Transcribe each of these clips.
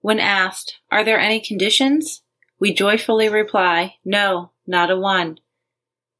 When asked, Are there any conditions? We joyfully reply, No, not a one.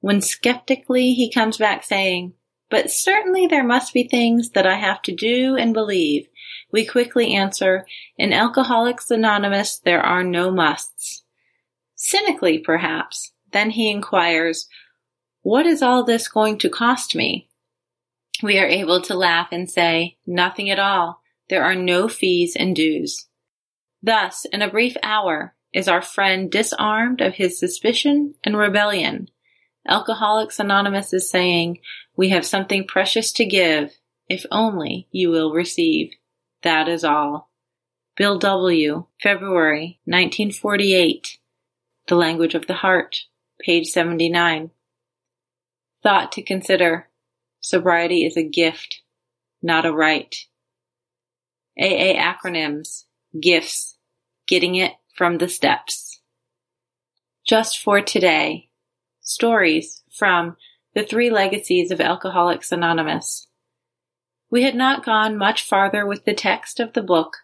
When skeptically he comes back saying, But certainly there must be things that I have to do and believe, we quickly answer, In Alcoholics Anonymous there are no musts. Cynically, perhaps, then he inquires, What is all this going to cost me? We are able to laugh and say, Nothing at all. There are no fees and dues. Thus, in a brief hour, is our friend disarmed of his suspicion and rebellion. Alcoholics Anonymous is saying, We have something precious to give, if only you will receive. That is all. Bill W., February 1948. The Language of the Heart, page 79. Thought to consider. Sobriety is a gift, not a right. AA acronyms gifts, getting it from the steps. Just for today, stories from the three legacies of Alcoholics Anonymous. We had not gone much farther with the text of the book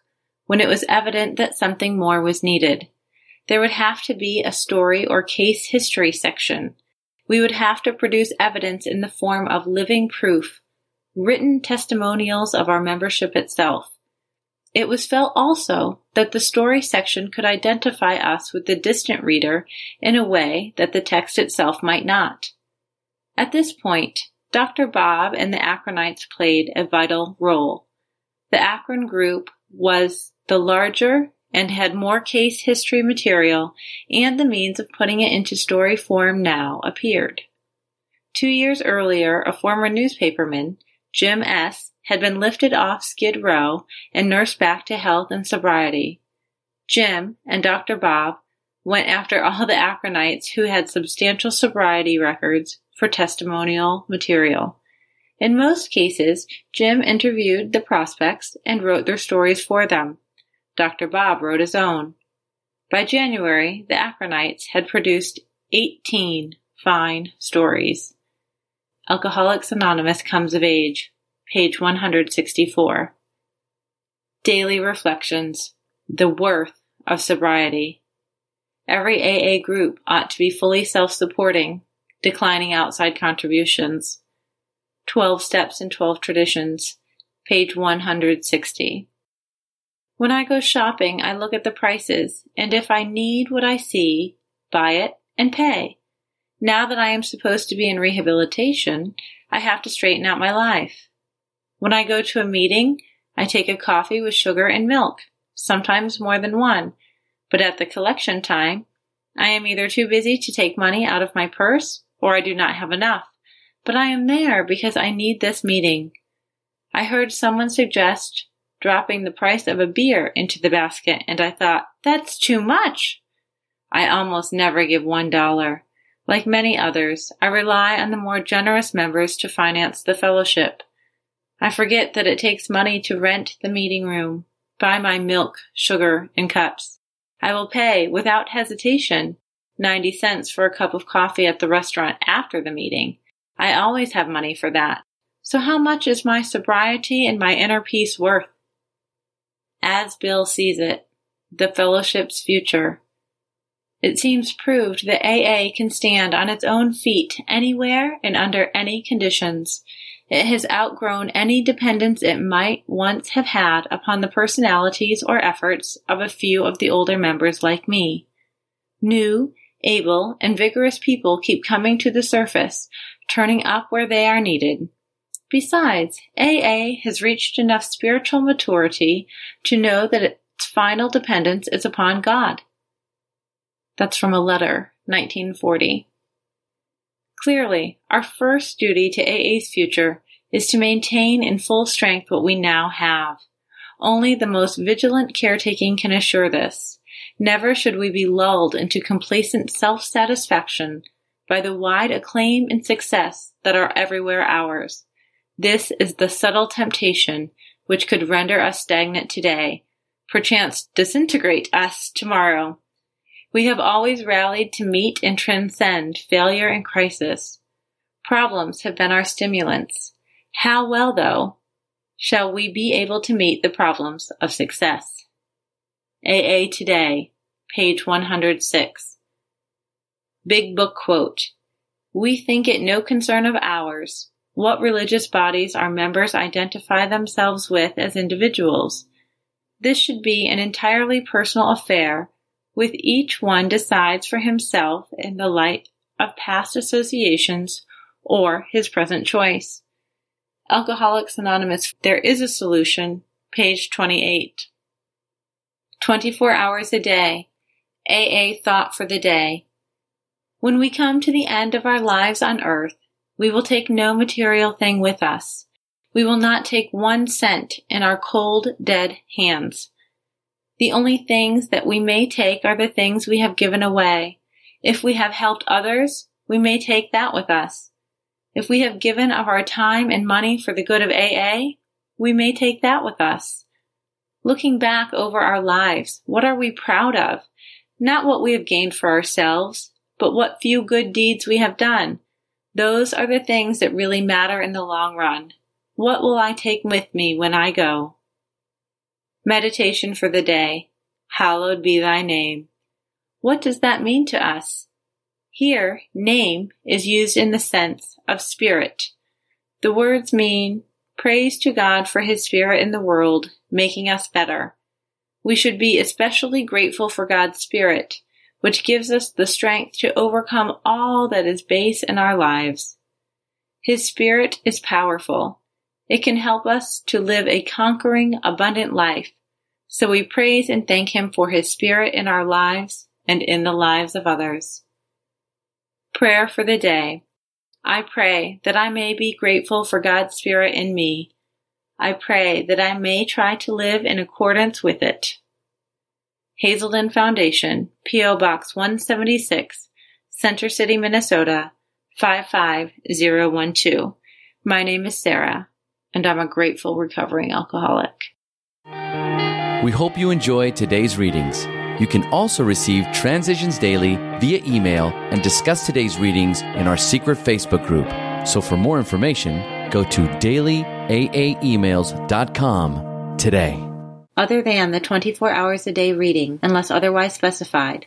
when it was evident that something more was needed. There would have to be a story or case history section. We would have to produce evidence in the form of living proof, written testimonials of our membership itself. It was felt also that the story section could identify us with the distant reader in a way that the text itself might not. At this point, Dr. Bob and the Akronites played a vital role. The Akron group was the larger and had more case history material, and the means of putting it into story form now appeared. Two years earlier, a former newspaperman, Jim S., had been lifted off Skid Row and nursed back to health and sobriety. Jim and Dr. Bob went after all the Akronites who had substantial sobriety records for testimonial material. In most cases, Jim interviewed the prospects and wrote their stories for them. Dr. Bob wrote his own. By January, the Akronites had produced 18 fine stories. Alcoholics Anonymous comes of age page 164. Daily Reflections The Worth of Sobriety. Every AA group ought to be fully self supporting, declining outside contributions. 12 Steps and 12 Traditions, page 160. When I go shopping, I look at the prices, and if I need what I see, buy it and pay. Now that I am supposed to be in rehabilitation, I have to straighten out my life. When I go to a meeting, I take a coffee with sugar and milk, sometimes more than one, but at the collection time, I am either too busy to take money out of my purse or I do not have enough, but I am there because I need this meeting. I heard someone suggest dropping the price of a beer into the basket and I thought, that's too much. I almost never give one dollar. Like many others, I rely on the more generous members to finance the fellowship. I forget that it takes money to rent the meeting room, buy my milk, sugar, and cups. I will pay, without hesitation, 90 cents for a cup of coffee at the restaurant after the meeting. I always have money for that. So how much is my sobriety and my inner peace worth? As Bill sees it, the fellowship's future. It seems proved that AA can stand on its own feet anywhere and under any conditions. It has outgrown any dependence it might once have had upon the personalities or efforts of a few of the older members like me. New, able, and vigorous people keep coming to the surface, turning up where they are needed. Besides, AA has reached enough spiritual maturity to know that its final dependence is upon God. That's from a letter, 1940. Clearly, our first duty to AA's future is to maintain in full strength what we now have. Only the most vigilant caretaking can assure this. Never should we be lulled into complacent self-satisfaction by the wide acclaim and success that are everywhere ours. This is the subtle temptation which could render us stagnant today, perchance disintegrate us tomorrow. We have always rallied to meet and transcend failure and crisis. Problems have been our stimulants. How well, though, shall we be able to meet the problems of success? AA Today, page 106. Big Book Quote We think it no concern of ours what religious bodies our members identify themselves with as individuals. This should be an entirely personal affair, with each one decides for himself in the light of past associations or his present choice. Alcoholics Anonymous, there is a solution, page 28. 24 hours a day. AA thought for the day. When we come to the end of our lives on earth, we will take no material thing with us. We will not take one cent in our cold, dead hands. The only things that we may take are the things we have given away. If we have helped others, we may take that with us. If we have given of our time and money for the good of AA, we may take that with us. Looking back over our lives, what are we proud of? Not what we have gained for ourselves, but what few good deeds we have done. Those are the things that really matter in the long run. What will I take with me when I go? Meditation for the day. Hallowed be thy name. What does that mean to us? Here, name is used in the sense of spirit. The words mean praise to God for his spirit in the world, making us better. We should be especially grateful for God's spirit which gives us the strength to overcome all that is base in our lives. His Spirit is powerful. It can help us to live a conquering, abundant life. So we praise and thank Him for His Spirit in our lives and in the lives of others. Prayer for the day. I pray that I may be grateful for God's Spirit in me. I pray that I may try to live in accordance with it. Hazelden Foundation, P.O. Box 176, Center City, Minnesota 55012. My name is Sarah, and I'm a grateful recovering alcoholic. We hope you enjoyed today's readings. You can also receive Transitions Daily via email and discuss today's readings in our secret Facebook group. So for more information, go to dailyaaemails.com today. Other than the 24 hours a day reading, unless otherwise specified,